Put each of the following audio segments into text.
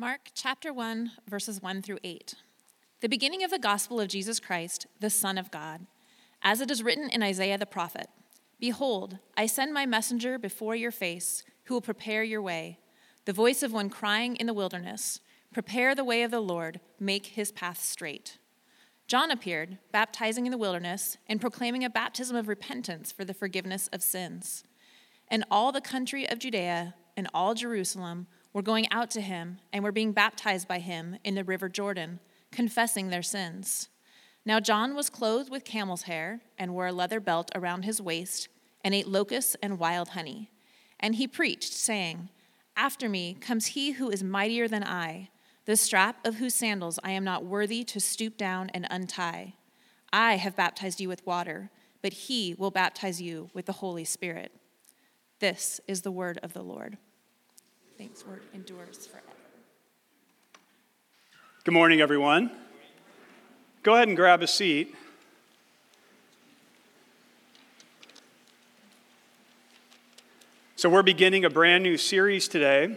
Mark chapter 1, verses 1 through 8. The beginning of the gospel of Jesus Christ, the Son of God. As it is written in Isaiah the prophet Behold, I send my messenger before your face, who will prepare your way. The voice of one crying in the wilderness, Prepare the way of the Lord, make his path straight. John appeared, baptizing in the wilderness and proclaiming a baptism of repentance for the forgiveness of sins. And all the country of Judea and all Jerusalem were going out to him and were being baptized by him in the river Jordan, confessing their sins. Now John was clothed with camel's hair and wore a leather belt around his waist and ate locusts and wild honey. And he preached, saying, After me comes he who is mightier than I the strap of whose sandals I am not worthy to stoop down and untie. I have baptized you with water, but he will baptize you with the Holy Spirit. This is the word of the Lord. Thanks, word endures forever. Good morning, everyone. Go ahead and grab a seat. So, we're beginning a brand new series today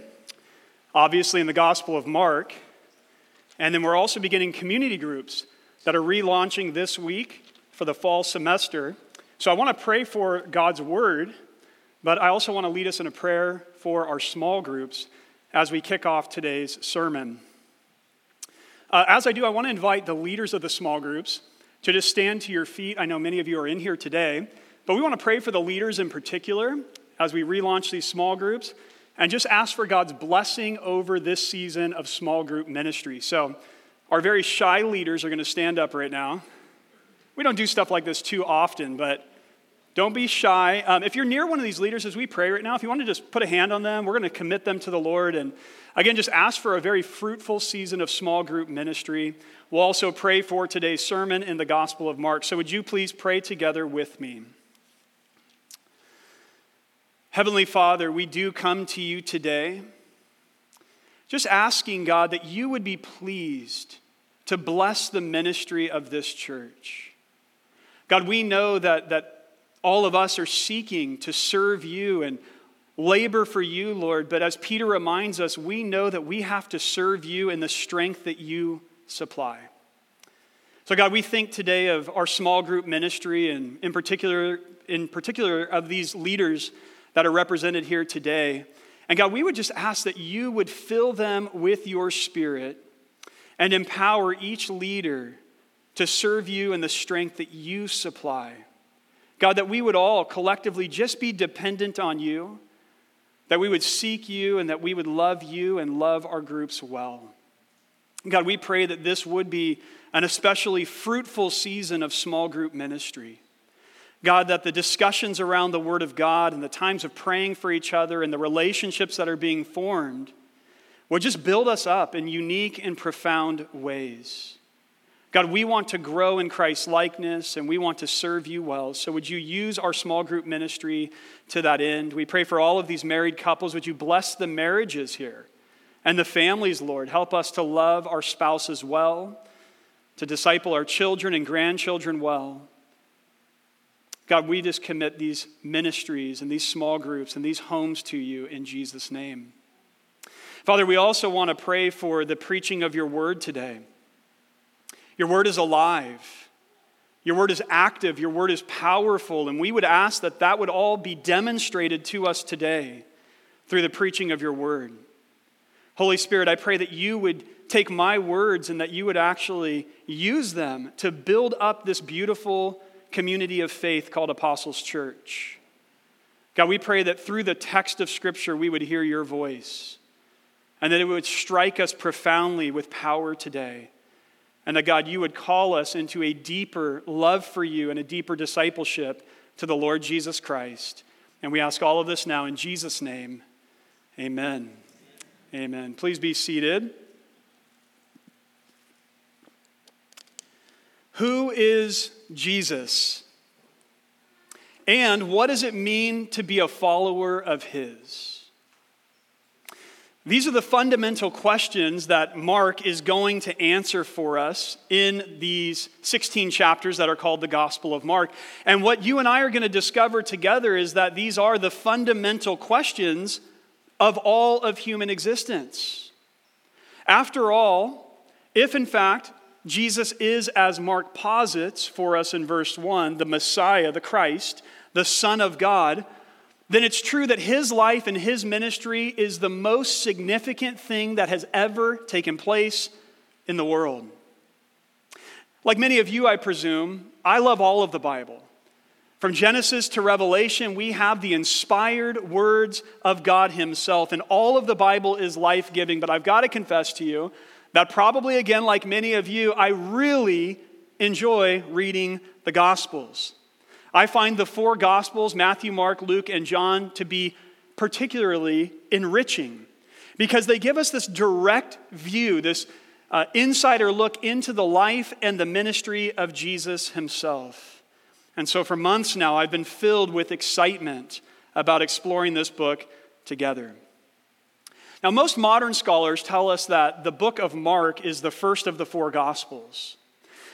obviously in the Gospel of Mark. And then we're also beginning community groups that are relaunching this week for the fall semester. So I want to pray for God's word, but I also want to lead us in a prayer for our small groups as we kick off today's sermon. Uh, as I do, I want to invite the leaders of the small groups to just stand to your feet. I know many of you are in here today, but we want to pray for the leaders in particular as we relaunch these small groups and just ask for God's blessing over this season of small group ministry. So, our very shy leaders are going to stand up right now. We don't do stuff like this too often, but don't be shy. Um, if you're near one of these leaders as we pray right now, if you want to just put a hand on them, we're going to commit them to the Lord. And again, just ask for a very fruitful season of small group ministry. We'll also pray for today's sermon in the Gospel of Mark. So, would you please pray together with me? Heavenly Father, we do come to you today just asking, God, that you would be pleased to bless the ministry of this church. God, we know that, that all of us are seeking to serve you and labor for you, Lord, but as Peter reminds us, we know that we have to serve you in the strength that you supply. So, God, we think today of our small group ministry and in particular, in particular of these leaders that are represented here today. And God, we would just ask that you would fill them with your spirit and empower each leader to serve you in the strength that you supply. God, that we would all collectively just be dependent on you, that we would seek you, and that we would love you and love our groups well. God, we pray that this would be an especially fruitful season of small group ministry. God, that the discussions around the Word of God and the times of praying for each other and the relationships that are being formed would just build us up in unique and profound ways. God, we want to grow in Christ's likeness and we want to serve you well. So, would you use our small group ministry to that end? We pray for all of these married couples. Would you bless the marriages here and the families, Lord? Help us to love our spouses well, to disciple our children and grandchildren well. God, we just commit these ministries and these small groups and these homes to you in Jesus' name. Father, we also want to pray for the preaching of your word today. Your word is alive. Your word is active. Your word is powerful. And we would ask that that would all be demonstrated to us today through the preaching of your word. Holy Spirit, I pray that you would take my words and that you would actually use them to build up this beautiful community of faith called Apostles Church. God, we pray that through the text of Scripture, we would hear your voice and that it would strike us profoundly with power today. And that, God, you would call us into a deeper love for you and a deeper discipleship to the Lord Jesus Christ. And we ask all of this now in Jesus' name. Amen. Amen. Please be seated. Who is Jesus? And what does it mean to be a follower of His? These are the fundamental questions that Mark is going to answer for us in these 16 chapters that are called the Gospel of Mark. And what you and I are going to discover together is that these are the fundamental questions of all of human existence. After all, if in fact Jesus is, as Mark posits for us in verse 1, the Messiah, the Christ, the Son of God, then it's true that his life and his ministry is the most significant thing that has ever taken place in the world. Like many of you, I presume, I love all of the Bible. From Genesis to Revelation, we have the inspired words of God Himself, and all of the Bible is life giving. But I've got to confess to you that probably, again, like many of you, I really enjoy reading the Gospels. I find the four Gospels, Matthew, Mark, Luke, and John, to be particularly enriching because they give us this direct view, this uh, insider look into the life and the ministry of Jesus himself. And so, for months now, I've been filled with excitement about exploring this book together. Now, most modern scholars tell us that the book of Mark is the first of the four Gospels,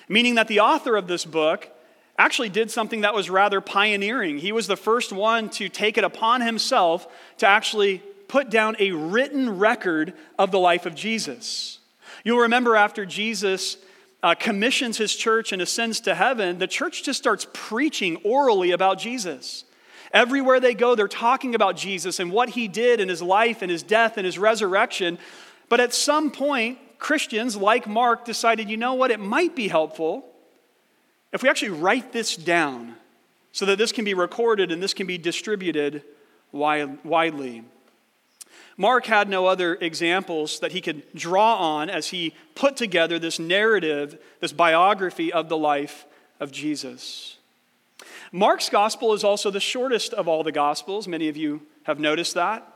meaning that the author of this book actually did something that was rather pioneering. He was the first one to take it upon himself to actually put down a written record of the life of Jesus. You'll remember after Jesus uh, commissions his church and ascends to heaven, the church just starts preaching orally about Jesus. Everywhere they go, they're talking about Jesus and what he did in his life and his death and his resurrection. But at some point, Christians like Mark decided, you know what, it might be helpful if we actually write this down so that this can be recorded and this can be distributed widely. Mark had no other examples that he could draw on as he put together this narrative, this biography of the life of Jesus. Mark's gospel is also the shortest of all the gospels. Many of you have noticed that.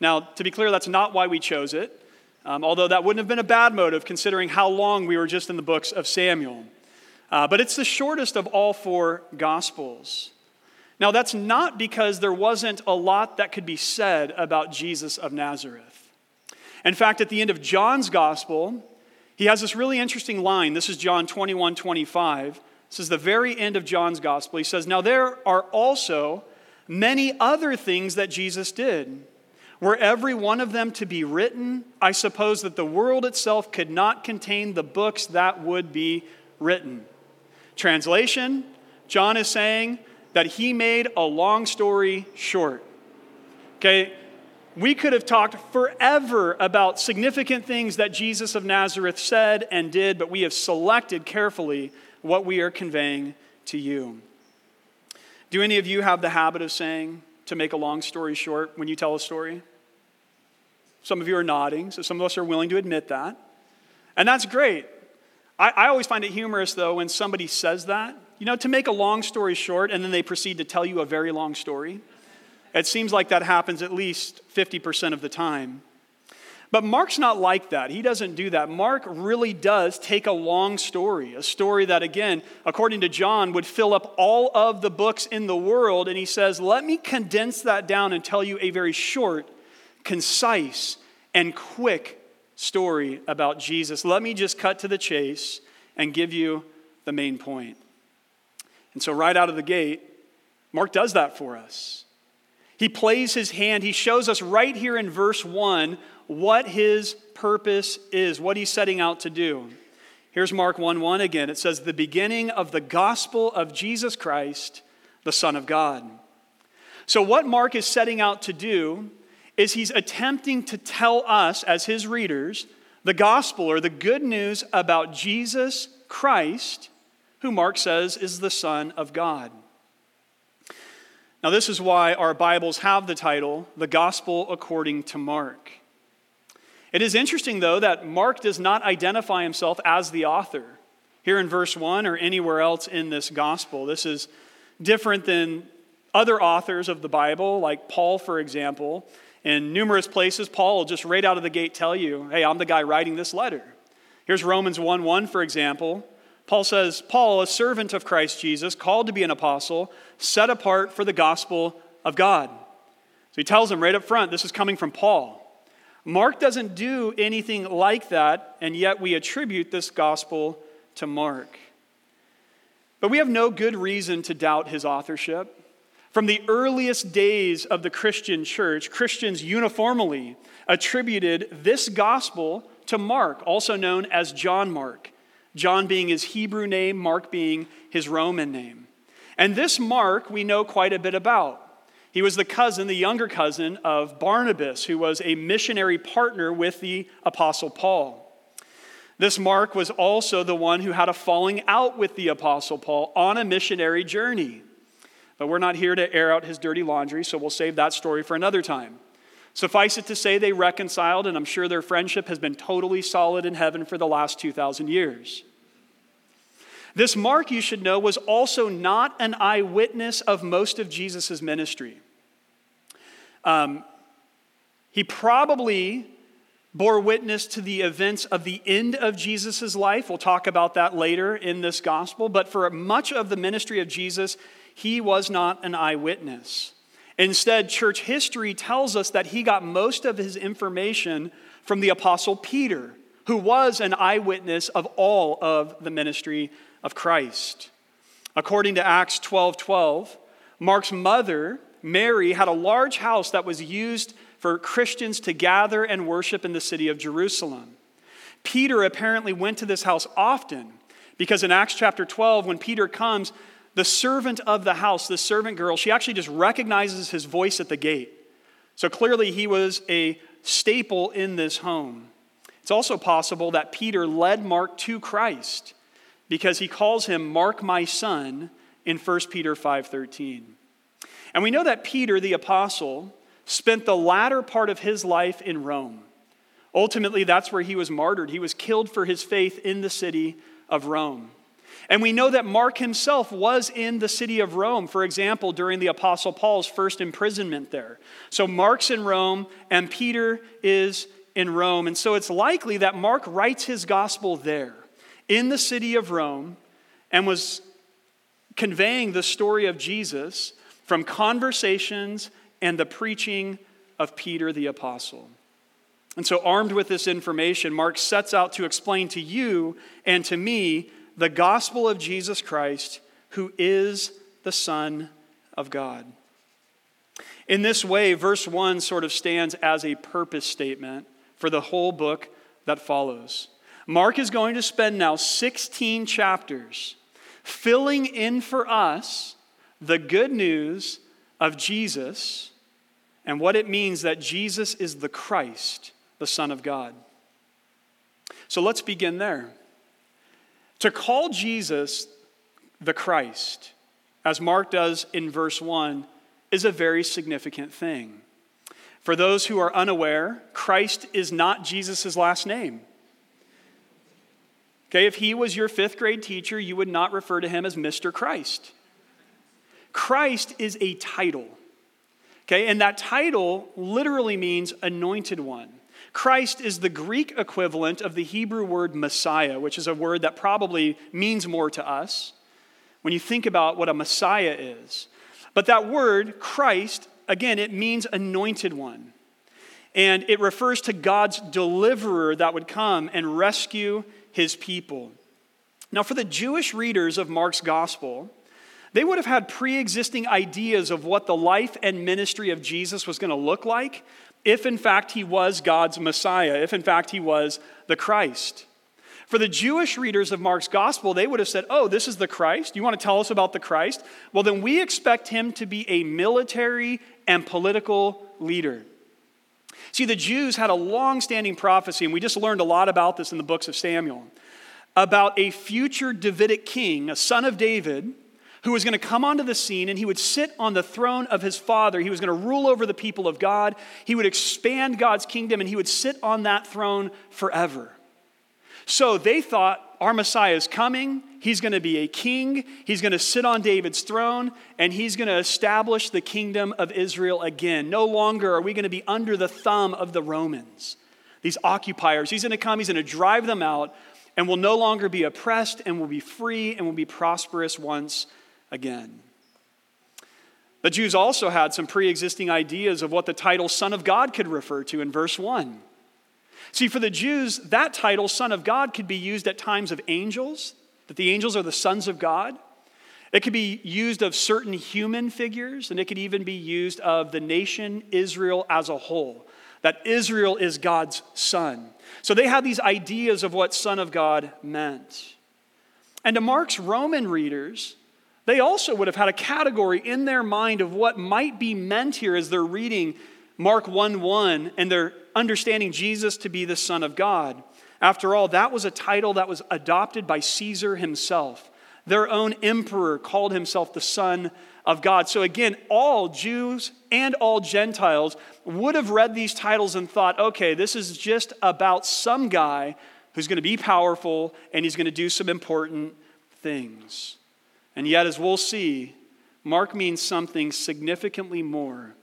Now, to be clear, that's not why we chose it, um, although that wouldn't have been a bad motive considering how long we were just in the books of Samuel. Uh, but it's the shortest of all four gospels. Now, that's not because there wasn't a lot that could be said about Jesus of Nazareth. In fact, at the end of John's gospel, he has this really interesting line. This is John 21 25. This is the very end of John's gospel. He says, Now there are also many other things that Jesus did. Were every one of them to be written, I suppose that the world itself could not contain the books that would be written. Translation John is saying that he made a long story short. Okay, we could have talked forever about significant things that Jesus of Nazareth said and did, but we have selected carefully what we are conveying to you. Do any of you have the habit of saying, to make a long story short, when you tell a story? Some of you are nodding, so some of us are willing to admit that. And that's great. I, I always find it humorous, though, when somebody says that. You know, to make a long story short, and then they proceed to tell you a very long story. It seems like that happens at least 50% of the time. But Mark's not like that. He doesn't do that. Mark really does take a long story, a story that, again, according to John, would fill up all of the books in the world. And he says, Let me condense that down and tell you a very short, concise, and quick story about Jesus. Let me just cut to the chase and give you the main point. And so, right out of the gate, Mark does that for us. He plays his hand. He shows us right here in verse 1 what his purpose is, what he's setting out to do. Here's Mark 1 1 again. It says, The beginning of the gospel of Jesus Christ, the Son of God. So, what Mark is setting out to do is he's attempting to tell us, as his readers, the gospel or the good news about Jesus Christ, who Mark says is the Son of God. Now, this is why our Bibles have the title, The Gospel According to Mark. It is interesting, though, that Mark does not identify himself as the author here in verse 1 or anywhere else in this gospel. This is different than other authors of the Bible, like Paul, for example. In numerous places, Paul will just right out of the gate tell you, hey, I'm the guy writing this letter. Here's Romans 1 1, for example. Paul says, Paul, a servant of Christ Jesus, called to be an apostle, set apart for the gospel of God. So he tells them right up front, this is coming from Paul. Mark doesn't do anything like that, and yet we attribute this gospel to Mark. But we have no good reason to doubt his authorship. From the earliest days of the Christian church, Christians uniformly attributed this gospel to Mark, also known as John Mark. John being his Hebrew name, Mark being his Roman name. And this Mark we know quite a bit about. He was the cousin, the younger cousin of Barnabas, who was a missionary partner with the Apostle Paul. This Mark was also the one who had a falling out with the Apostle Paul on a missionary journey. But we're not here to air out his dirty laundry, so we'll save that story for another time. Suffice it to say, they reconciled, and I'm sure their friendship has been totally solid in heaven for the last 2,000 years. This Mark, you should know, was also not an eyewitness of most of Jesus' ministry. Um, he probably bore witness to the events of the end of Jesus' life. We'll talk about that later in this gospel. But for much of the ministry of Jesus, he was not an eyewitness. Instead, church history tells us that he got most of his information from the Apostle Peter, who was an eyewitness of all of the ministry of Christ. According to Acts 12 12, Mark's mother, Mary, had a large house that was used for Christians to gather and worship in the city of Jerusalem. Peter apparently went to this house often because in Acts chapter 12, when Peter comes, the servant of the house, the servant girl, she actually just recognizes his voice at the gate. So clearly, he was a staple in this home. It's also possible that Peter led Mark to Christ because he calls him Mark my son in 1 Peter 5:13. And we know that Peter the apostle spent the latter part of his life in Rome. Ultimately, that's where he was martyred. He was killed for his faith in the city of Rome. And we know that Mark himself was in the city of Rome, for example, during the Apostle Paul's first imprisonment there. So Mark's in Rome, and Peter is in Rome. And so it's likely that Mark writes his gospel there in the city of Rome and was conveying the story of Jesus from conversations and the preaching of Peter the apostle. And so, armed with this information, Mark sets out to explain to you and to me the gospel of Jesus Christ, who is the Son of God. In this way, verse 1 sort of stands as a purpose statement for the whole book that follows. Mark is going to spend now 16 chapters filling in for us the good news of Jesus and what it means that Jesus is the Christ, the Son of God. So let's begin there. To call Jesus the Christ, as Mark does in verse 1, is a very significant thing. For those who are unaware, Christ is not Jesus' last name. Okay, if he was your fifth grade teacher, you would not refer to him as Mr. Christ. Christ is a title. Okay, and that title literally means anointed one. Christ is the Greek equivalent of the Hebrew word Messiah, which is a word that probably means more to us when you think about what a Messiah is. But that word, Christ, again, it means anointed one. And it refers to God's deliverer that would come and rescue his people. Now, for the Jewish readers of Mark's gospel, they would have had pre existing ideas of what the life and ministry of Jesus was going to look like if, in fact, he was God's Messiah, if, in fact, he was the Christ. For the Jewish readers of Mark's gospel, they would have said, Oh, this is the Christ. You want to tell us about the Christ? Well, then we expect him to be a military and political leader. See, the Jews had a long standing prophecy, and we just learned a lot about this in the books of Samuel, about a future Davidic king, a son of David, who was going to come onto the scene and he would sit on the throne of his father. He was going to rule over the people of God. He would expand God's kingdom and he would sit on that throne forever. So they thought, our Messiah is coming. He's going to be a king. He's going to sit on David's throne, and he's going to establish the kingdom of Israel again. No longer are we going to be under the thumb of the Romans, these occupiers. He's going to come, he's going to drive them out, and we'll no longer be oppressed, and we'll be free, and we'll be prosperous once again. The Jews also had some pre existing ideas of what the title Son of God could refer to in verse 1. See, for the Jews, that title, Son of God, could be used at times of angels, that the angels are the sons of God. It could be used of certain human figures, and it could even be used of the nation Israel as a whole. that Israel is God's son. So they had these ideas of what Son of God meant. And to Mark's Roman readers, they also would have had a category in their mind of what might be meant here as they're reading Mark 1 1 and they're understanding Jesus to be the Son of God. After all, that was a title that was adopted by Caesar himself. Their own emperor called himself the Son of God. So again, all Jews and all Gentiles would have read these titles and thought, okay, this is just about some guy who's going to be powerful and he's going to do some important things. And yet, as we'll see, Mark means something significantly more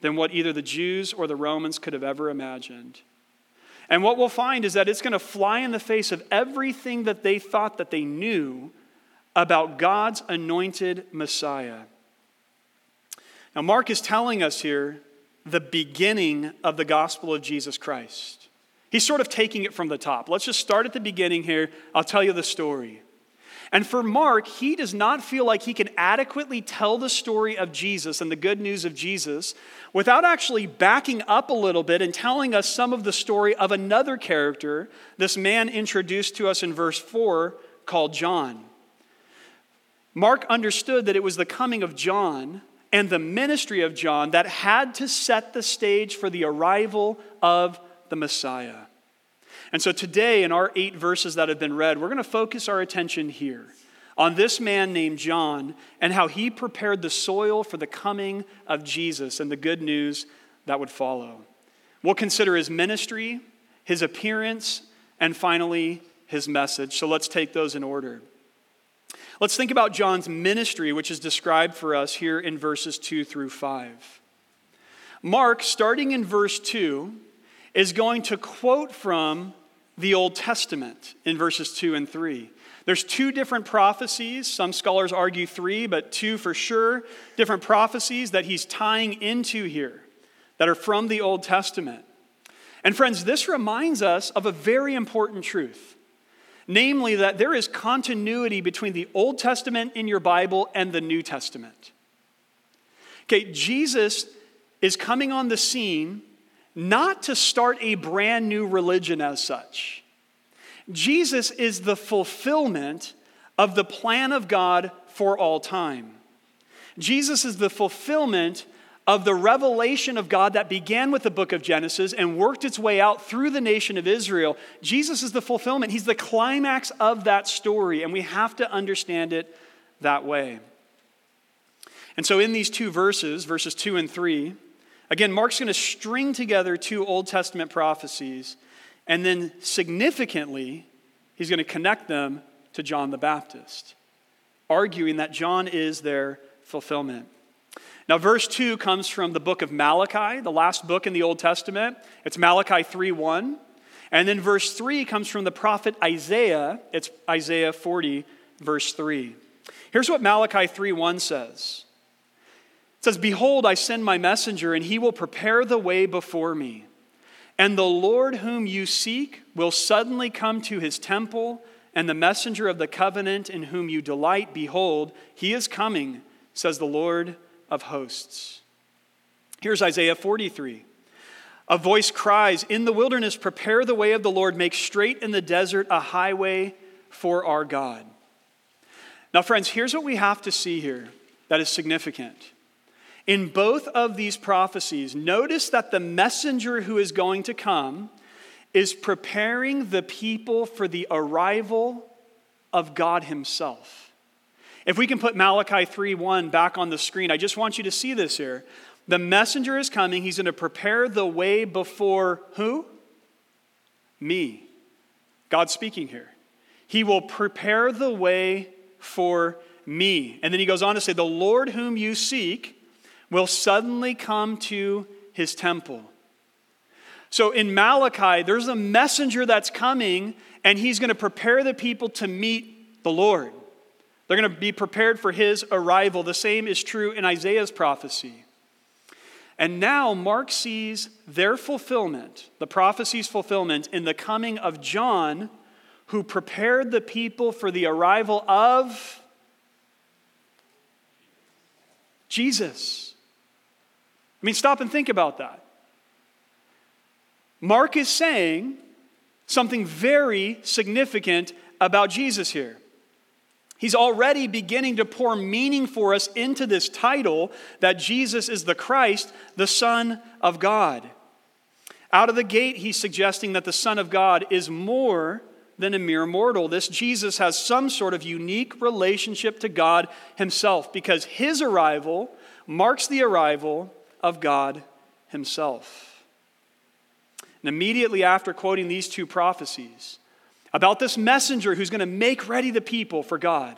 than what either the Jews or the Romans could have ever imagined. And what we'll find is that it's going to fly in the face of everything that they thought that they knew about God's anointed Messiah. Now, Mark is telling us here the beginning of the gospel of Jesus Christ. He's sort of taking it from the top. Let's just start at the beginning here. I'll tell you the story. And for Mark, he does not feel like he can adequately tell the story of Jesus and the good news of Jesus without actually backing up a little bit and telling us some of the story of another character, this man introduced to us in verse 4 called John. Mark understood that it was the coming of John and the ministry of John that had to set the stage for the arrival of the Messiah. And so today, in our eight verses that have been read, we're going to focus our attention here on this man named John and how he prepared the soil for the coming of Jesus and the good news that would follow. We'll consider his ministry, his appearance, and finally, his message. So let's take those in order. Let's think about John's ministry, which is described for us here in verses 2 through 5. Mark, starting in verse 2, is going to quote from the Old Testament in verses 2 and 3. There's two different prophecies. Some scholars argue three, but two for sure. Different prophecies that he's tying into here that are from the Old Testament. And friends, this reminds us of a very important truth. Namely, that there is continuity between the Old Testament in your Bible and the New Testament. Okay, Jesus is coming on the scene not to start a brand new religion as such. Jesus is the fulfillment of the plan of God for all time. Jesus is the fulfillment of the revelation of God that began with the book of Genesis and worked its way out through the nation of Israel. Jesus is the fulfillment. He's the climax of that story, and we have to understand it that way. And so, in these two verses, verses 2 and 3, Again, Mark's going to string together two Old Testament prophecies, and then significantly, he's going to connect them to John the Baptist, arguing that John is their fulfillment. Now, verse 2 comes from the book of Malachi, the last book in the Old Testament. It's Malachi 3 1. And then verse 3 comes from the prophet Isaiah. It's Isaiah 40, verse 3. Here's what Malachi 3 1 says it says, Behold, I send my messenger, and he will prepare the way before me. And the Lord whom you seek will suddenly come to his temple, and the messenger of the covenant in whom you delight, behold, he is coming, says the Lord of hosts. Here's Isaiah 43. A voice cries, In the wilderness, prepare the way of the Lord, make straight in the desert a highway for our God. Now, friends, here's what we have to see here that is significant. In both of these prophecies, notice that the messenger who is going to come is preparing the people for the arrival of God Himself. If we can put Malachi 3:1 back on the screen, I just want you to see this here. The messenger is coming. He's going to prepare the way before who? Me. God speaking here. He will prepare the way for me. And then he goes on to say, The Lord whom you seek will suddenly come to his temple. So in Malachi, there's a messenger that's coming, and he's going to prepare the people to meet the Lord. They're going to be prepared for his arrival. The same is true in Isaiah's prophecy. And now Mark sees their fulfillment, the prophecy's fulfillment, in the coming of John, who prepared the people for the arrival of Jesus. I mean, stop and think about that. Mark is saying something very significant about Jesus here. He's already beginning to pour meaning for us into this title that Jesus is the Christ, the Son of God. Out of the gate, he's suggesting that the Son of God is more than a mere mortal. This Jesus has some sort of unique relationship to God himself because his arrival marks the arrival of God himself. And immediately after quoting these two prophecies about this messenger who's going to make ready the people for God,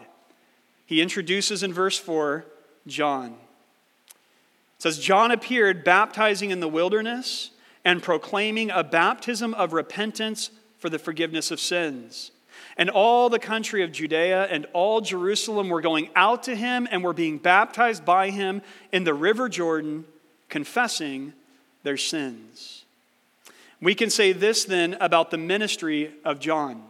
he introduces in verse 4 John. It says, John appeared baptizing in the wilderness and proclaiming a baptism of repentance for the forgiveness of sins. And all the country of Judea and all Jerusalem were going out to him and were being baptized by him in the river Jordan, confessing their sins. We can say this then about the ministry of John.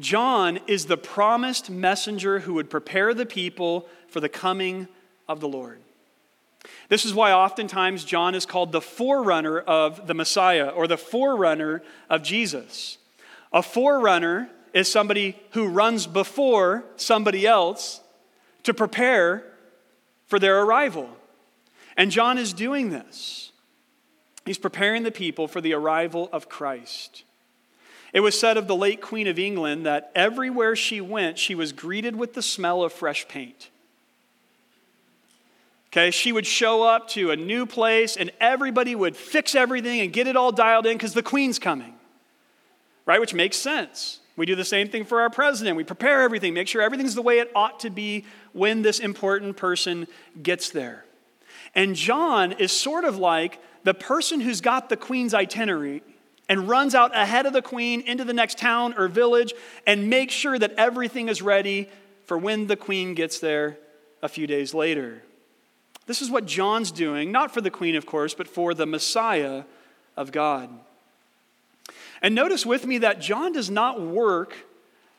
John is the promised messenger who would prepare the people for the coming of the Lord. This is why oftentimes John is called the forerunner of the Messiah or the forerunner of Jesus. A forerunner is somebody who runs before somebody else to prepare for their arrival. And John is doing this. He's preparing the people for the arrival of Christ. It was said of the late Queen of England that everywhere she went, she was greeted with the smell of fresh paint. Okay, she would show up to a new place and everybody would fix everything and get it all dialed in because the queen's coming, right? Which makes sense. We do the same thing for our president. We prepare everything, make sure everything's the way it ought to be when this important person gets there. And John is sort of like the person who's got the queen's itinerary and runs out ahead of the queen into the next town or village and makes sure that everything is ready for when the queen gets there a few days later. This is what John's doing, not for the queen, of course, but for the Messiah of God. And notice with me that John does not work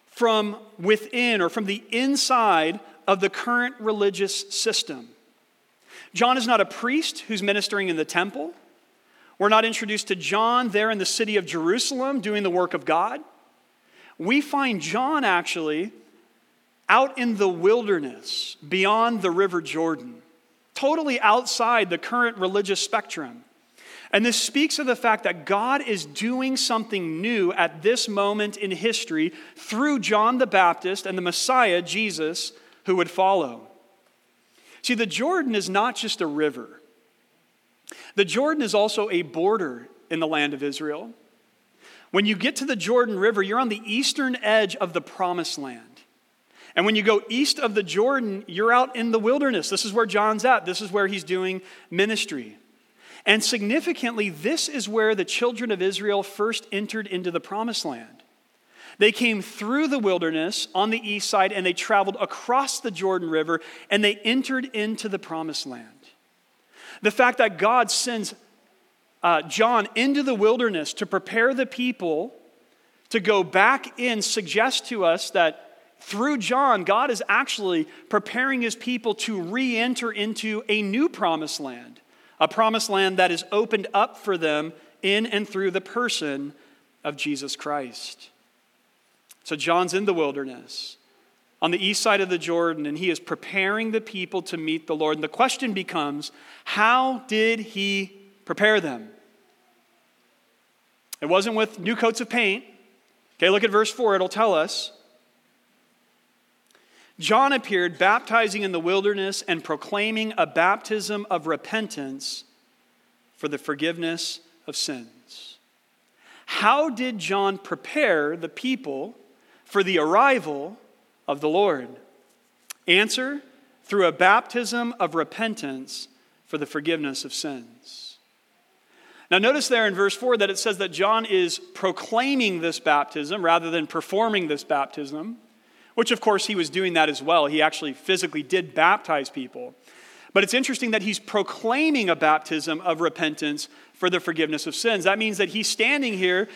from within or from the inside of the current religious system. John is not a priest who's ministering in the temple. We're not introduced to John there in the city of Jerusalem doing the work of God. We find John actually out in the wilderness beyond the river Jordan totally outside the current religious spectrum. And this speaks of the fact that God is doing something new at this moment in history through John the Baptist and the Messiah, Jesus, who would follow. See, the Jordan is not just a river, the Jordan is also a border in the land of Israel. When you get to the Jordan River, you're on the eastern edge of the promised land. And when you go east of the Jordan, you're out in the wilderness. This is where John's at. This is where he's doing ministry. And significantly, this is where the children of Israel first entered into the promised land. They came through the wilderness on the east side and they traveled across the Jordan River and they entered into the promised land. The fact that God sends uh, John into the wilderness to prepare the people to go back in suggests to us that through John, God is actually preparing his people to re enter into a new promised land, a promised land that is opened up for them in and through the person of Jesus Christ. So, John's in the wilderness on the east side of the Jordan, and he is preparing the people to meet the Lord. And the question becomes how did he prepare them? It wasn't with new coats of paint. Okay, look at verse 4, it'll tell us. John appeared baptizing in the wilderness and proclaiming a baptism of repentance for the forgiveness of sins. How did John prepare the people for the arrival of the Lord? Answer through a baptism of repentance for the forgiveness of sins. Now, notice there in verse 4 that it says that John is proclaiming this baptism rather than performing this baptism which of course he was doing that as well. He actually physically did baptize people. But it's interesting that he's proclaiming a baptism of repentance for the forgiveness of sins. That means that he's standing here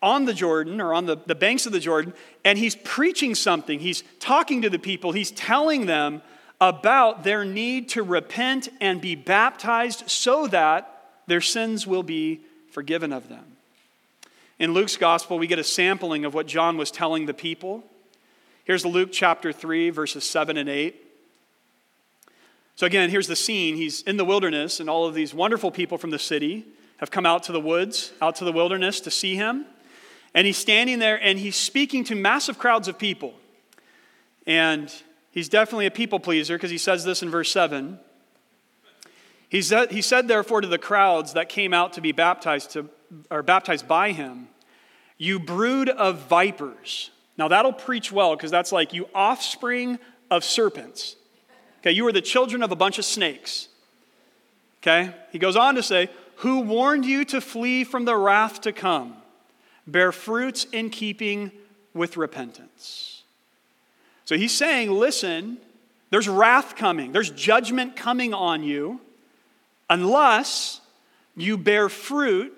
on the Jordan or on the, the banks of the Jordan, and he's preaching something. He's talking to the people, he's telling them about their need to repent and be baptized so that their sins will be forgiven of them. In Luke's gospel, we get a sampling of what John was telling the people. Here's Luke chapter 3, verses 7 and 8. So, again, here's the scene. He's in the wilderness, and all of these wonderful people from the city have come out to the woods, out to the wilderness to see him. And he's standing there and he's speaking to massive crowds of people. And he's definitely a people pleaser because he says this in verse 7. He said, he said, therefore, to the crowds that came out to be baptized, to, or baptized by him, You brood of vipers. Now, that'll preach well because that's like you offspring of serpents. Okay, you are the children of a bunch of snakes. Okay, he goes on to say, Who warned you to flee from the wrath to come? Bear fruits in keeping with repentance. So he's saying, Listen, there's wrath coming, there's judgment coming on you unless you bear fruit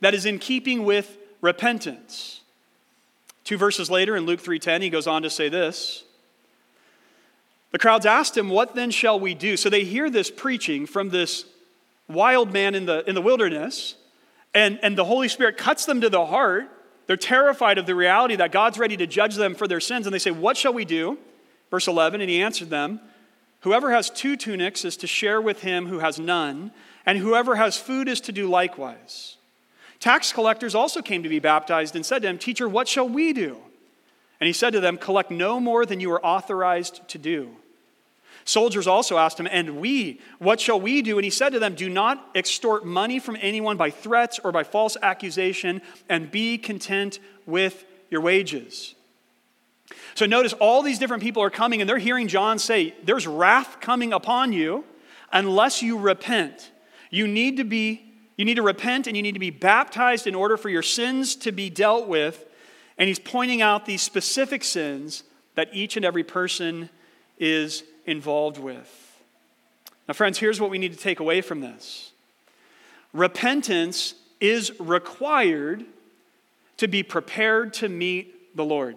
that is in keeping with repentance. Two verses later in Luke 3:10 he goes on to say this. The crowds asked him, "What then shall we do?" So they hear this preaching from this wild man in the in the wilderness, and and the Holy Spirit cuts them to the heart. They're terrified of the reality that God's ready to judge them for their sins and they say, "What shall we do?" Verse 11, and he answered them, Whoever has two tunics is to share with him who has none, and whoever has food is to do likewise. Tax collectors also came to be baptized and said to him, Teacher, what shall we do? And he said to them, Collect no more than you are authorized to do. Soldiers also asked him, And we, what shall we do? And he said to them, Do not extort money from anyone by threats or by false accusation, and be content with your wages. So notice all these different people are coming and they're hearing John say, There's wrath coming upon you unless you repent. You need to be you need to repent and you need to be baptized in order for your sins to be dealt with. And he's pointing out these specific sins that each and every person is involved with. Now, friends, here's what we need to take away from this repentance is required to be prepared to meet the Lord.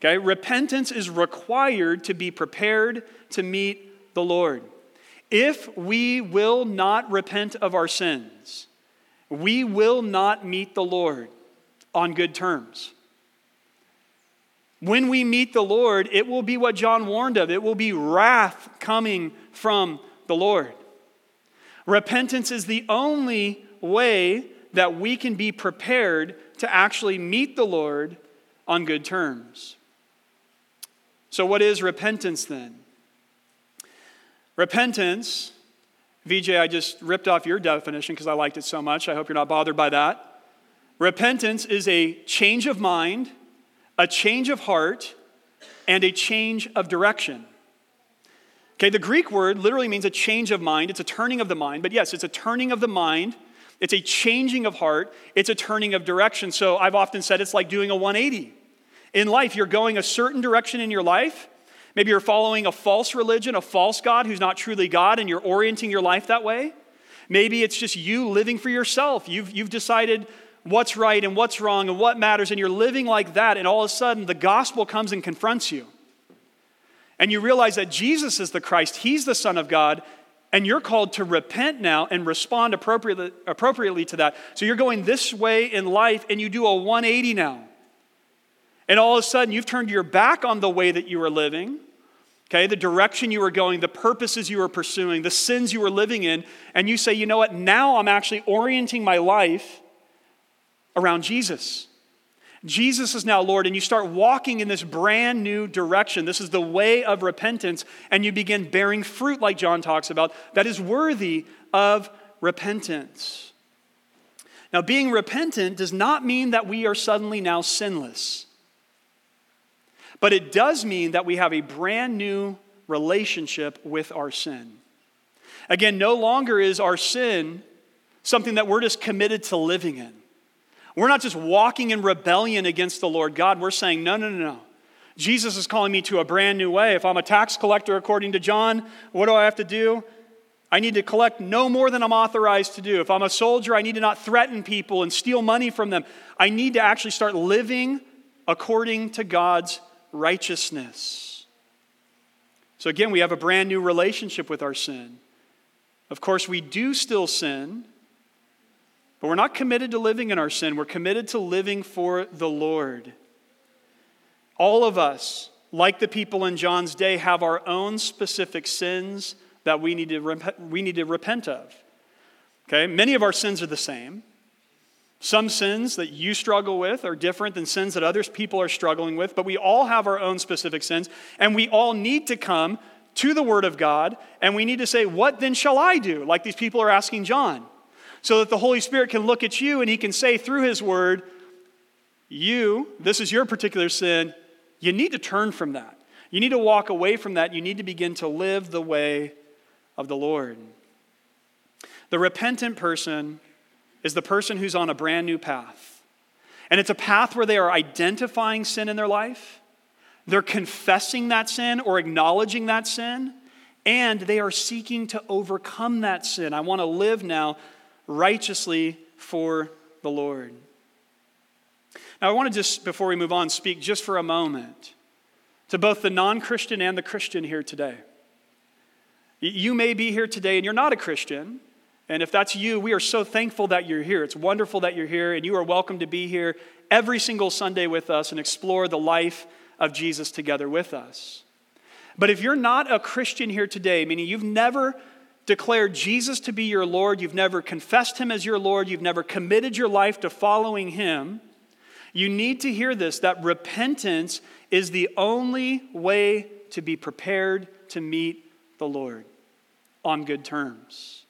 Okay, repentance is required to be prepared to meet the Lord. If we will not repent of our sins, we will not meet the Lord on good terms. When we meet the Lord, it will be what John warned of it will be wrath coming from the Lord. Repentance is the only way that we can be prepared to actually meet the Lord on good terms. So, what is repentance then? Repentance, VJ, I just ripped off your definition because I liked it so much. I hope you're not bothered by that. Repentance is a change of mind, a change of heart, and a change of direction. Okay, the Greek word literally means a change of mind. It's a turning of the mind, but yes, it's a turning of the mind. It's a changing of heart. It's a turning of direction. So I've often said it's like doing a 180 in life, you're going a certain direction in your life. Maybe you're following a false religion, a false God who's not truly God, and you're orienting your life that way. Maybe it's just you living for yourself. You've, you've decided what's right and what's wrong and what matters, and you're living like that, and all of a sudden the gospel comes and confronts you. And you realize that Jesus is the Christ, He's the Son of God, and you're called to repent now and respond appropriately, appropriately to that. So you're going this way in life, and you do a 180 now. And all of a sudden, you've turned your back on the way that you were living, okay, the direction you were going, the purposes you were pursuing, the sins you were living in, and you say, you know what, now I'm actually orienting my life around Jesus. Jesus is now Lord, and you start walking in this brand new direction. This is the way of repentance, and you begin bearing fruit, like John talks about, that is worthy of repentance. Now, being repentant does not mean that we are suddenly now sinless. But it does mean that we have a brand new relationship with our sin. Again, no longer is our sin something that we're just committed to living in. We're not just walking in rebellion against the Lord God. We're saying, no, no, no, no. Jesus is calling me to a brand new way. If I'm a tax collector, according to John, what do I have to do? I need to collect no more than I'm authorized to do. If I'm a soldier, I need to not threaten people and steal money from them. I need to actually start living according to God's righteousness. So again, we have a brand new relationship with our sin. Of course, we do still sin, But we're not committed to living in our sin, we're committed to living for the Lord. All of us, like the people in John's day, have our own specific sins that we need to, rep- we need to repent of. Okay? Many of our sins are the same. Some sins that you struggle with are different than sins that other people are struggling with, but we all have our own specific sins, and we all need to come to the Word of God, and we need to say, What then shall I do? Like these people are asking John. So that the Holy Spirit can look at you and he can say through his Word, You, this is your particular sin, you need to turn from that. You need to walk away from that. You need to begin to live the way of the Lord. The repentant person is the person who's on a brand new path. And it's a path where they are identifying sin in their life, they're confessing that sin or acknowledging that sin, and they are seeking to overcome that sin. I want to live now righteously for the Lord. Now, I want to just, before we move on, speak just for a moment to both the non Christian and the Christian here today. You may be here today and you're not a Christian. And if that's you, we are so thankful that you're here. It's wonderful that you're here, and you are welcome to be here every single Sunday with us and explore the life of Jesus together with us. But if you're not a Christian here today, meaning you've never declared Jesus to be your Lord, you've never confessed Him as your Lord, you've never committed your life to following Him, you need to hear this that repentance is the only way to be prepared to meet the Lord on good terms.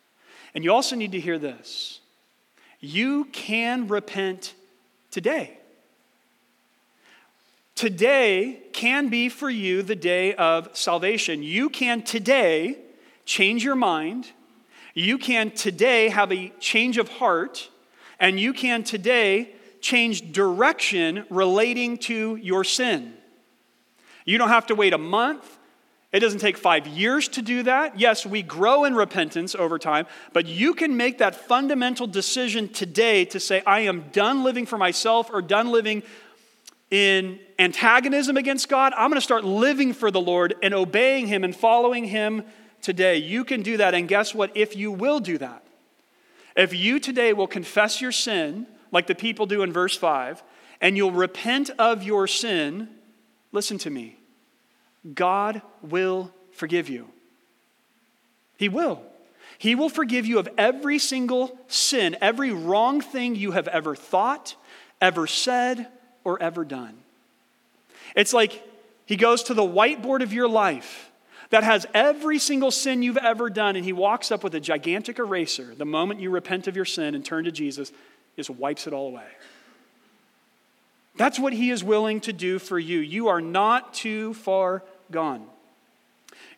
And you also need to hear this you can repent today. Today can be for you the day of salvation. You can today change your mind. You can today have a change of heart. And you can today change direction relating to your sin. You don't have to wait a month. It doesn't take five years to do that. Yes, we grow in repentance over time, but you can make that fundamental decision today to say, I am done living for myself or done living in antagonism against God. I'm going to start living for the Lord and obeying Him and following Him today. You can do that. And guess what? If you will do that, if you today will confess your sin, like the people do in verse 5, and you'll repent of your sin, listen to me God will forgive you. He will. He will forgive you of every single sin, every wrong thing you have ever thought, ever said, or ever done. It's like he goes to the whiteboard of your life that has every single sin you've ever done, and he walks up with a gigantic eraser the moment you repent of your sin and turn to Jesus, just wipes it all away. That's what he is willing to do for you. You are not too far gone.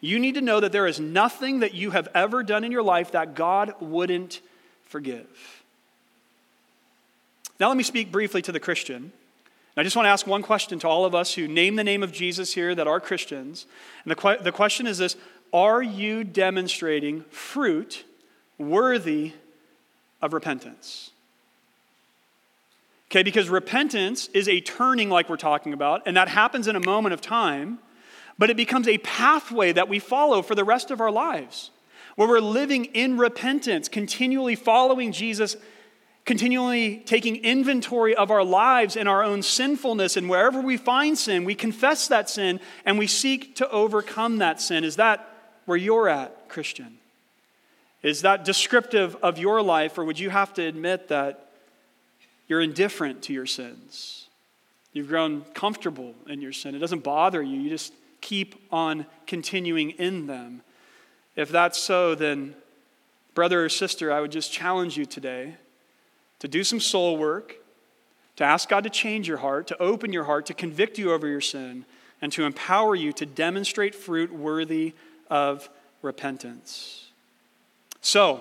You need to know that there is nothing that you have ever done in your life that God wouldn't forgive. Now, let me speak briefly to the Christian. I just want to ask one question to all of us who name the name of Jesus here that are Christians. And the, que- the question is this Are you demonstrating fruit worthy of repentance? Okay, because repentance is a turning, like we're talking about, and that happens in a moment of time but it becomes a pathway that we follow for the rest of our lives, where we're living in repentance, continually following Jesus, continually taking inventory of our lives and our own sinfulness. And wherever we find sin, we confess that sin and we seek to overcome that sin. Is that where you're at, Christian? Is that descriptive of your life, or would you have to admit that you're indifferent to your sins? You've grown comfortable in your sin. It doesn't bother you. You just keep on continuing in them. If that's so, then, brother or sister, I would just challenge you today to do some soul work, to ask God to change your heart, to open your heart, to convict you over your sin, and to empower you to demonstrate fruit worthy of repentance. So,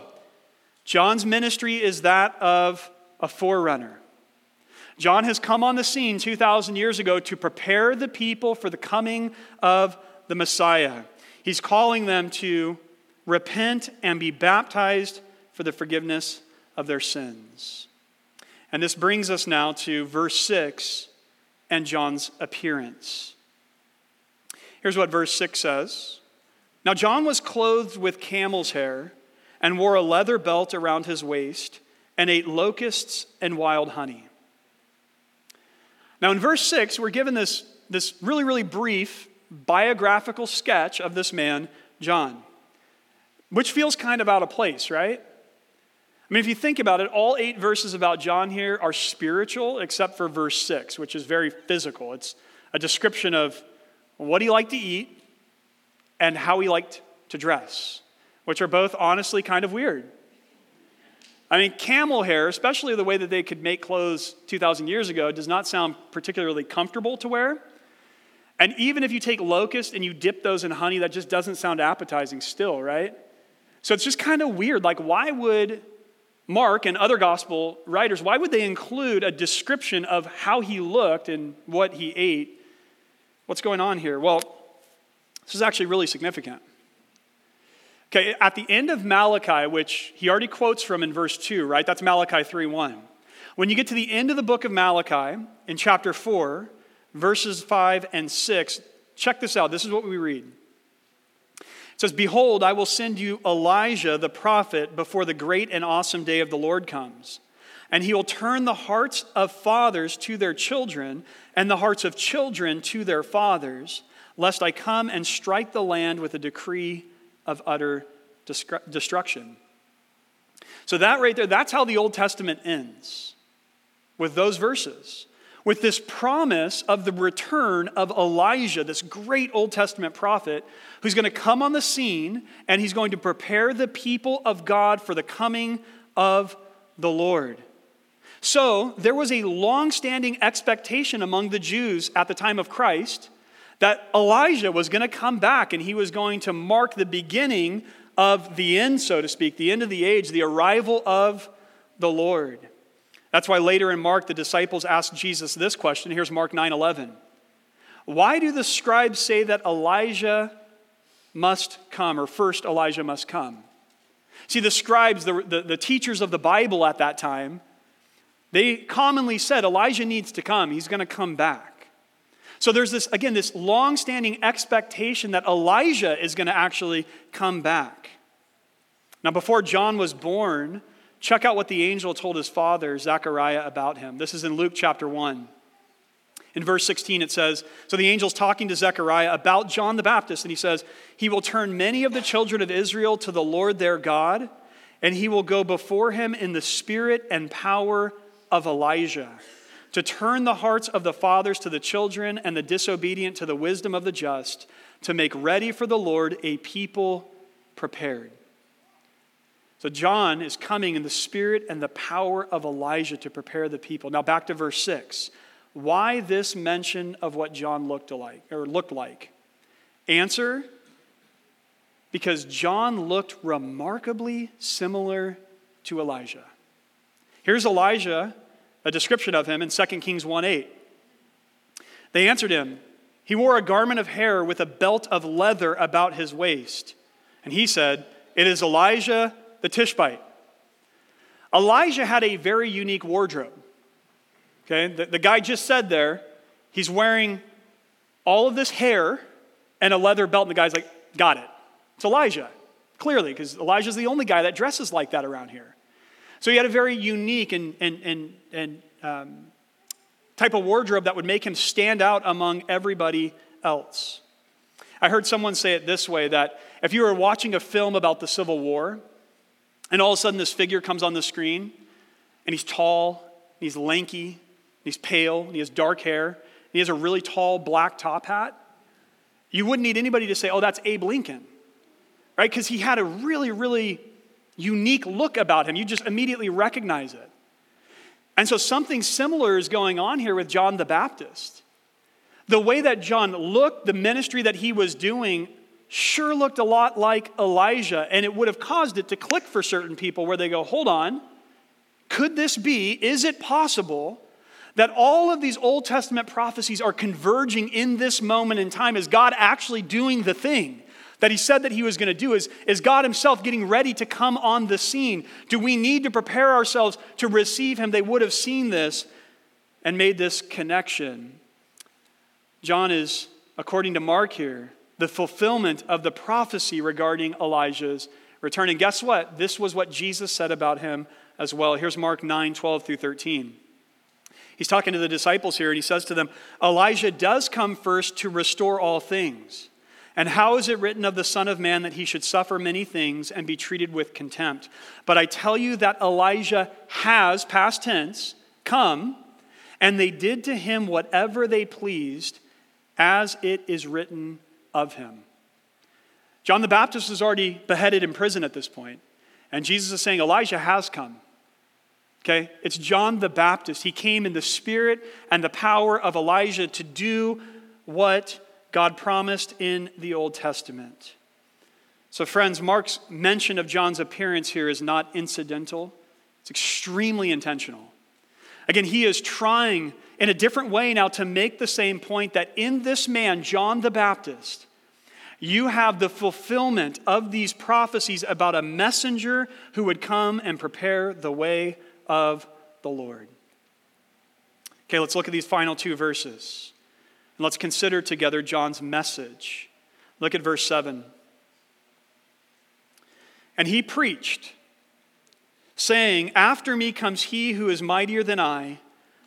John's ministry is that of a forerunner. John has come on the scene 2,000 years ago to prepare the people for the coming of the Messiah. He's calling them to repent and be baptized for the forgiveness of their sins. And this brings us now to verse 6 and John's appearance. Here's what verse 6 says Now John was clothed with camel's hair and wore a leather belt around his waist and ate locusts and wild honey. Now, in verse 6, we're given this, this really, really brief biographical sketch of this man, John, which feels kind of out of place, right? I mean, if you think about it, all eight verses about John here are spiritual, except for verse 6, which is very physical. It's a description of what he liked to eat and how he liked to dress, which are both honestly kind of weird. I mean, camel hair, especially the way that they could make clothes 2,000 years ago, does not sound particularly comfortable to wear. And even if you take locust and you dip those in honey, that just doesn't sound appetizing still, right? So it's just kind of weird. Like, why would Mark and other gospel writers, why would they include a description of how he looked and what he ate? What's going on here? Well, this is actually really significant. Okay, at the end of Malachi, which he already quotes from in verse 2, right? That's Malachi 3:1. When you get to the end of the book of Malachi in chapter 4, verses 5 and 6, check this out. This is what we read. Says, Behold, I will send you Elijah the prophet before the great and awesome day of the Lord comes. And he will turn the hearts of fathers to their children, and the hearts of children to their fathers, lest I come and strike the land with a decree of utter destruction. So, that right there, that's how the Old Testament ends with those verses with this promise of the return of Elijah, this great Old Testament prophet, who's going to come on the scene and he's going to prepare the people of God for the coming of the Lord. So, there was a long standing expectation among the Jews at the time of Christ that Elijah was going to come back and he was going to mark the beginning of the end, so to speak, the end of the age, the arrival of the Lord. That's why later in Mark, the disciples asked Jesus this question. Here's Mark 9 11. Why do the scribes say that Elijah must come, or first Elijah must come? See, the scribes, the, the, the teachers of the Bible at that time, they commonly said Elijah needs to come. He's going to come back. So there's this, again, this long standing expectation that Elijah is going to actually come back. Now, before John was born, Check out what the angel told his father, Zechariah, about him. This is in Luke chapter 1. In verse 16, it says So the angel's talking to Zechariah about John the Baptist, and he says, He will turn many of the children of Israel to the Lord their God, and he will go before him in the spirit and power of Elijah, to turn the hearts of the fathers to the children and the disobedient to the wisdom of the just, to make ready for the Lord a people prepared. So John is coming in the spirit and the power of Elijah to prepare the people. Now back to verse 6. Why this mention of what John looked like or looked like? Answer because John looked remarkably similar to Elijah. Here's Elijah, a description of him in 2 Kings 1 8. They answered him, He wore a garment of hair with a belt of leather about his waist. And he said, It is Elijah the Tishbite. Elijah had a very unique wardrobe. Okay, the, the guy just said there, he's wearing all of this hair and a leather belt, and the guy's like, got it. It's Elijah, clearly, because Elijah's the only guy that dresses like that around here. So he had a very unique and, and, and, and um, type of wardrobe that would make him stand out among everybody else. I heard someone say it this way that if you were watching a film about the Civil War and all of a sudden, this figure comes on the screen, and he's tall, and he's lanky, and he's pale, and he has dark hair, and he has a really tall black top hat. You wouldn't need anybody to say, oh, that's Abe Lincoln, right? Because he had a really, really unique look about him. You just immediately recognize it. And so something similar is going on here with John the Baptist. The way that John looked, the ministry that he was doing, sure looked a lot like Elijah, and it would have caused it to click for certain people where they go, hold on, could this be, is it possible that all of these Old Testament prophecies are converging in this moment in time? Is God actually doing the thing? That he said that he was going to do is, is God himself getting ready to come on the scene? Do we need to prepare ourselves to receive him? They would have seen this and made this connection. John is, according to Mark here, the fulfillment of the prophecy regarding Elijah's return. And guess what? This was what Jesus said about him as well. Here's Mark 9 12 through 13. He's talking to the disciples here, and he says to them, Elijah does come first to restore all things. And how is it written of the Son of Man that he should suffer many things and be treated with contempt? But I tell you that Elijah has, past tense, come, and they did to him whatever they pleased, as it is written of him. John the Baptist is already beheaded in prison at this point, and Jesus is saying Elijah has come. Okay? It's John the Baptist. He came in the spirit and the power of Elijah to do what God promised in the Old Testament. So, friends, Mark's mention of John's appearance here is not incidental, it's extremely intentional. Again, he is trying in a different way now to make the same point that in this man, John the Baptist, you have the fulfillment of these prophecies about a messenger who would come and prepare the way of the Lord. Okay, let's look at these final two verses. And let's consider together John's message. Look at verse 7. And he preached, saying, After me comes he who is mightier than I,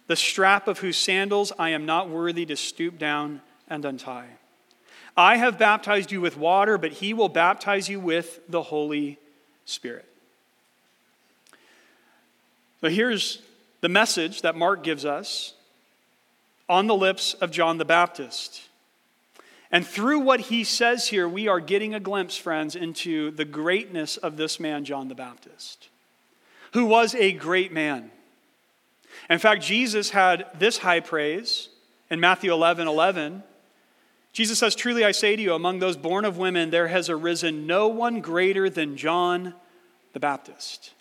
the strap of whose sandals I am not worthy to stoop down and untie. I have baptized you with water, but he will baptize you with the Holy Spirit. So here's the message that Mark gives us on the lips of John the Baptist. And through what he says here, we are getting a glimpse, friends, into the greatness of this man, John the Baptist, who was a great man. In fact, Jesus had this high praise in Matthew 11 11. Jesus says, Truly I say to you, among those born of women, there has arisen no one greater than John the Baptist.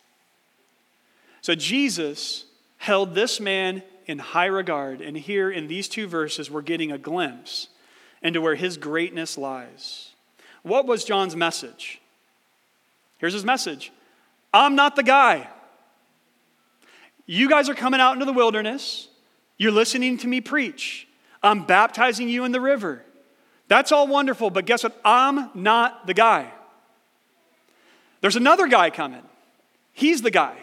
So Jesus held this man in high regard. And here in these two verses, we're getting a glimpse into where his greatness lies. What was John's message? Here's his message I'm not the guy. You guys are coming out into the wilderness. You're listening to me preach. I'm baptizing you in the river. That's all wonderful, but guess what? I'm not the guy. There's another guy coming. He's the guy.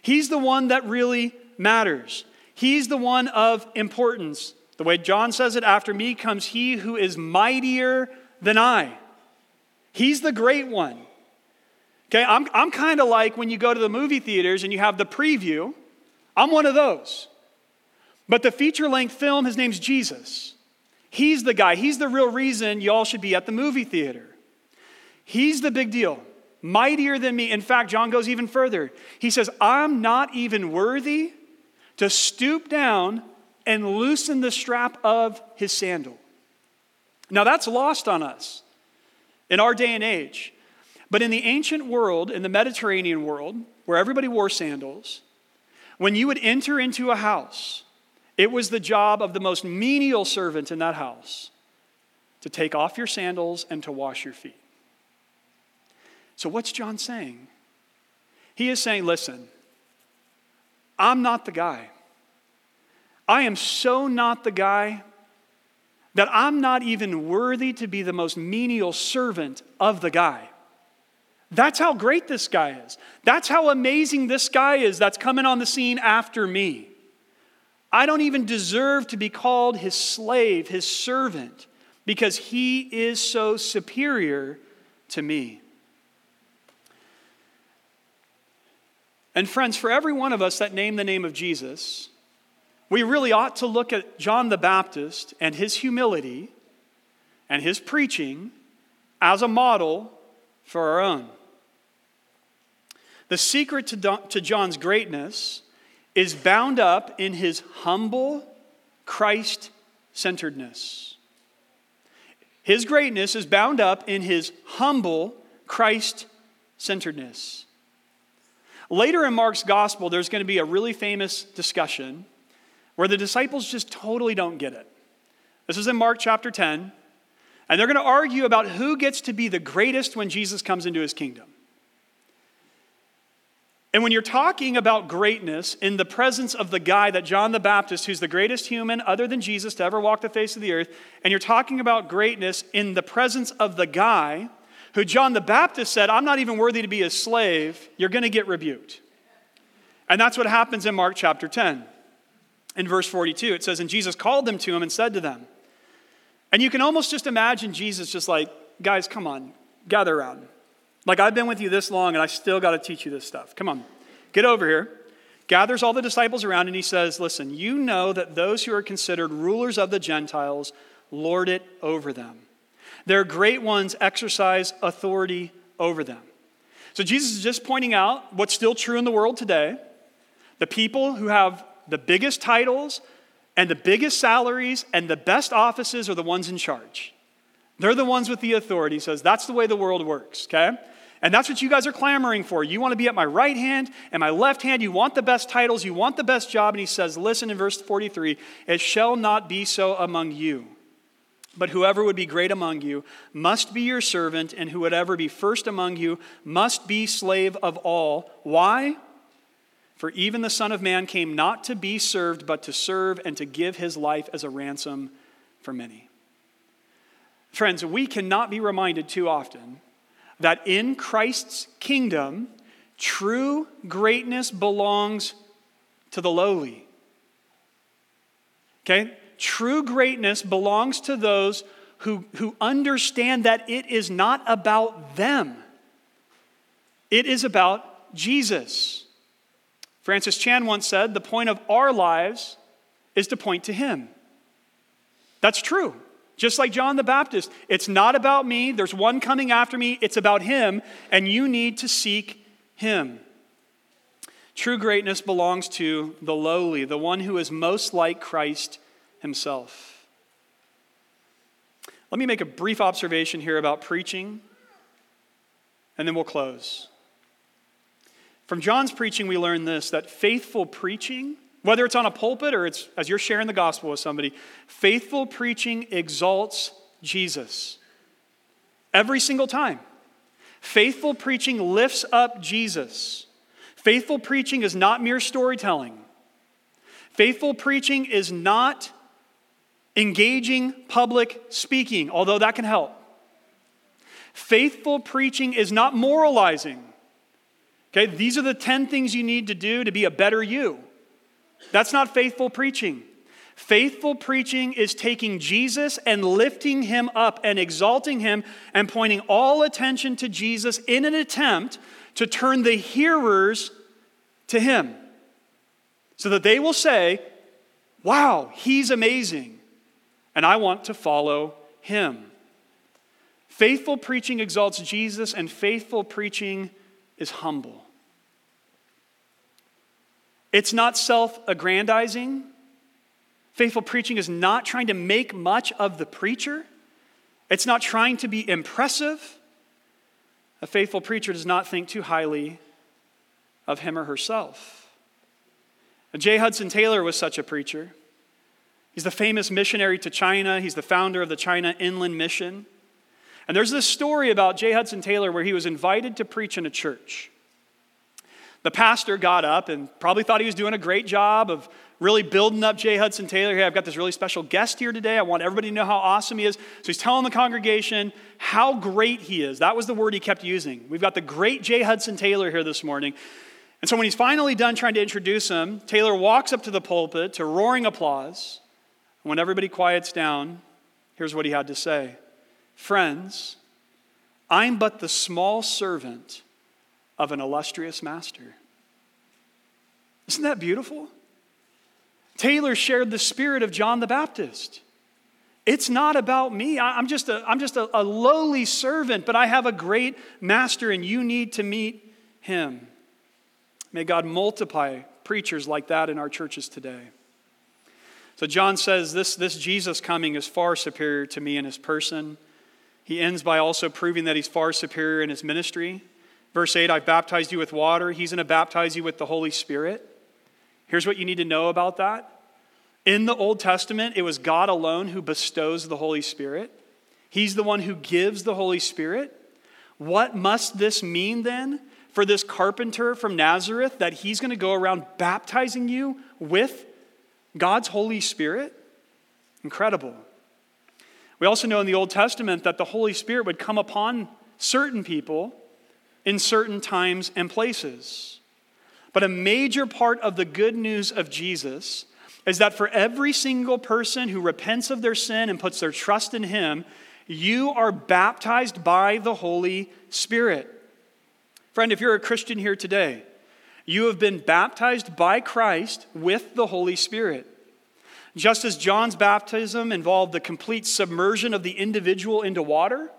He's the one that really matters. He's the one of importance. The way John says it, after me comes he who is mightier than I. He's the great one. Okay, I'm, I'm kind of like when you go to the movie theaters and you have the preview. I'm one of those. But the feature length film, his name's Jesus. He's the guy. He's the real reason y'all should be at the movie theater. He's the big deal mightier than me. In fact, John goes even further. He says, I'm not even worthy to stoop down and loosen the strap of his sandal. Now, that's lost on us in our day and age. But in the ancient world, in the Mediterranean world, where everybody wore sandals, when you would enter into a house, it was the job of the most menial servant in that house to take off your sandals and to wash your feet. So, what's John saying? He is saying, listen, I'm not the guy. I am so not the guy that I'm not even worthy to be the most menial servant of the guy. That's how great this guy is. That's how amazing this guy is that's coming on the scene after me. I don't even deserve to be called his slave, his servant, because he is so superior to me. And friends, for every one of us that name the name of Jesus, we really ought to look at John the Baptist and his humility and his preaching as a model for our own. The secret to, John's greatness is bound up in his humble, Christ centeredness. His greatness is bound up in his humble, Christ centeredness. Later in Mark's gospel, there's going to be a really famous discussion where the disciples just totally don't get it. This is in Mark chapter 10, and they're going to argue about who gets to be the greatest when Jesus comes into his kingdom. And when you're talking about greatness in the presence of the guy that John the Baptist, who's the greatest human other than Jesus to ever walk the face of the earth, and you're talking about greatness in the presence of the guy who John the Baptist said, I'm not even worthy to be a slave, you're going to get rebuked. And that's what happens in Mark chapter 10. In verse 42, it says, And Jesus called them to him and said to them, and you can almost just imagine Jesus just like, guys, come on, gather around. Like, I've been with you this long and I still got to teach you this stuff. Come on, get over here. Gathers all the disciples around and he says, Listen, you know that those who are considered rulers of the Gentiles lord it over them. Their great ones exercise authority over them. So Jesus is just pointing out what's still true in the world today. The people who have the biggest titles and the biggest salaries and the best offices are the ones in charge. They're the ones with the authority. Says that's the way the world works, okay? And that's what you guys are clamoring for. You want to be at my right hand and my left hand. You want the best titles. You want the best job. And he says, Listen in verse 43 It shall not be so among you. But whoever would be great among you must be your servant, and whoever be first among you must be slave of all. Why? For even the Son of Man came not to be served, but to serve and to give his life as a ransom for many. Friends, we cannot be reminded too often that in Christ's kingdom, true greatness belongs to the lowly. Okay? True greatness belongs to those who, who understand that it is not about them, it is about Jesus. Francis Chan once said, The point of our lives is to point to Him. That's true. Just like John the Baptist, it's not about me, there's one coming after me, it's about Him, and you need to seek Him. True greatness belongs to the lowly, the one who is most like Christ Himself. Let me make a brief observation here about preaching, and then we'll close. From John's preaching, we learn this that faithful preaching, whether it's on a pulpit or it's as you're sharing the gospel with somebody, faithful preaching exalts Jesus. Every single time. Faithful preaching lifts up Jesus. Faithful preaching is not mere storytelling. Faithful preaching is not engaging public speaking, although that can help. Faithful preaching is not moralizing. Okay, these are the 10 things you need to do to be a better you. That's not faithful preaching. Faithful preaching is taking Jesus and lifting him up and exalting him and pointing all attention to Jesus in an attempt to turn the hearers to him so that they will say, Wow, he's amazing, and I want to follow him. Faithful preaching exalts Jesus, and faithful preaching is humble. It's not self aggrandizing. Faithful preaching is not trying to make much of the preacher, it's not trying to be impressive. A faithful preacher does not think too highly of him or herself. J. Hudson Taylor was such a preacher. He's the famous missionary to China. He's the founder of the China Inland Mission. And there's this story about J. Hudson Taylor where he was invited to preach in a church. The pastor got up and probably thought he was doing a great job of really building up J. Hudson Taylor. Hey, I've got this really special guest here today. I want everybody to know how awesome he is. So he's telling the congregation how great he is. That was the word he kept using. We've got the great J. Hudson Taylor here this morning. And so when he's finally done trying to introduce him, Taylor walks up to the pulpit to roaring applause. When everybody quiets down, here's what he had to say Friends, I'm but the small servant of an illustrious master. Isn't that beautiful? Taylor shared the spirit of John the Baptist. It's not about me. I'm just, a, I'm just a, a lowly servant, but I have a great master, and you need to meet him. May God multiply preachers like that in our churches today. So John says this, this Jesus coming is far superior to me in his person. He ends by also proving that he's far superior in his ministry. Verse 8 I've baptized you with water, he's going to baptize you with the Holy Spirit. Here's what you need to know about that. In the Old Testament, it was God alone who bestows the Holy Spirit. He's the one who gives the Holy Spirit. What must this mean then for this carpenter from Nazareth that he's going to go around baptizing you with God's Holy Spirit? Incredible. We also know in the Old Testament that the Holy Spirit would come upon certain people in certain times and places. But a major part of the good news of Jesus is that for every single person who repents of their sin and puts their trust in Him, you are baptized by the Holy Spirit. Friend, if you're a Christian here today, you have been baptized by Christ with the Holy Spirit. Just as John's baptism involved the complete submersion of the individual into water,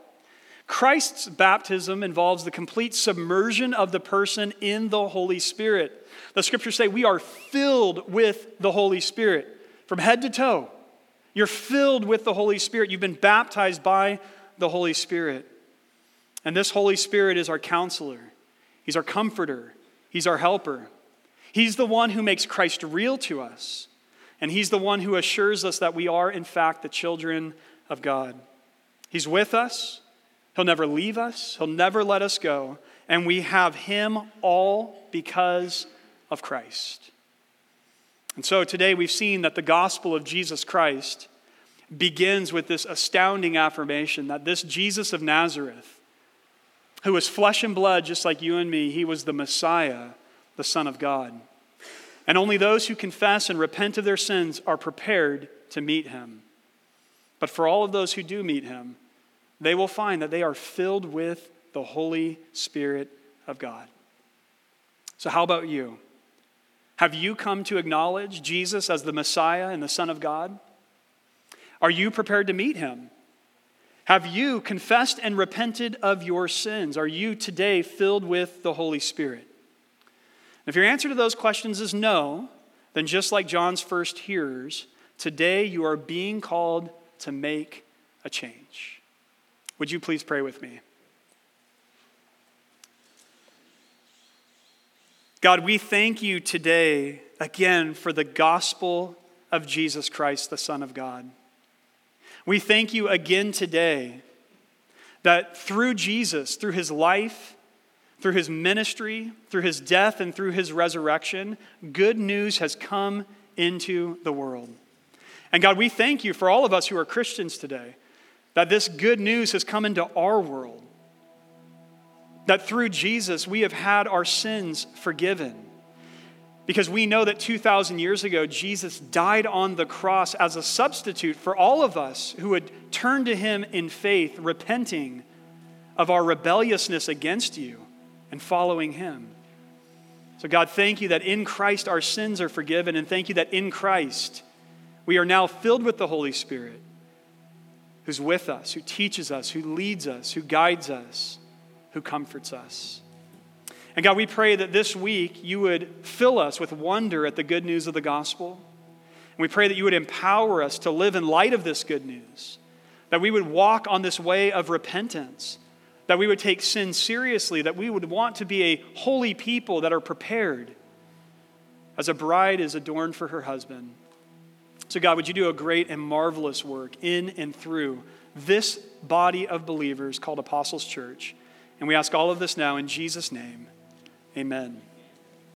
Christ's baptism involves the complete submersion of the person in the Holy Spirit. The scriptures say we are filled with the Holy Spirit from head to toe. You're filled with the Holy Spirit. You've been baptized by the Holy Spirit. And this Holy Spirit is our counselor, He's our comforter, He's our helper. He's the one who makes Christ real to us. And He's the one who assures us that we are, in fact, the children of God. He's with us. He'll never leave us. He'll never let us go. And we have Him all because of Christ. And so today we've seen that the gospel of Jesus Christ begins with this astounding affirmation that this Jesus of Nazareth, who was flesh and blood just like you and me, he was the Messiah, the Son of God. And only those who confess and repent of their sins are prepared to meet him. But for all of those who do meet him, they will find that they are filled with the Holy Spirit of God. So, how about you? Have you come to acknowledge Jesus as the Messiah and the Son of God? Are you prepared to meet him? Have you confessed and repented of your sins? Are you today filled with the Holy Spirit? If your answer to those questions is no, then just like John's first hearers, today you are being called to make a change. Would you please pray with me? God, we thank you today again for the gospel of Jesus Christ, the Son of God. We thank you again today that through Jesus, through his life, through his ministry, through his death, and through his resurrection, good news has come into the world. And God, we thank you for all of us who are Christians today that this good news has come into our world that through Jesus we have had our sins forgiven. Because we know that 2,000 years ago, Jesus died on the cross as a substitute for all of us who would turn to him in faith, repenting of our rebelliousness against you and following him. So, God, thank you that in Christ our sins are forgiven, and thank you that in Christ we are now filled with the Holy Spirit who's with us, who teaches us, who leads us, who guides us who comforts us. And God, we pray that this week you would fill us with wonder at the good news of the gospel. And we pray that you would empower us to live in light of this good news, that we would walk on this way of repentance, that we would take sin seriously, that we would want to be a holy people that are prepared as a bride is adorned for her husband. So, God, would you do a great and marvelous work in and through this body of believers called Apostles' Church? And we ask all of this now in Jesus' name. Amen.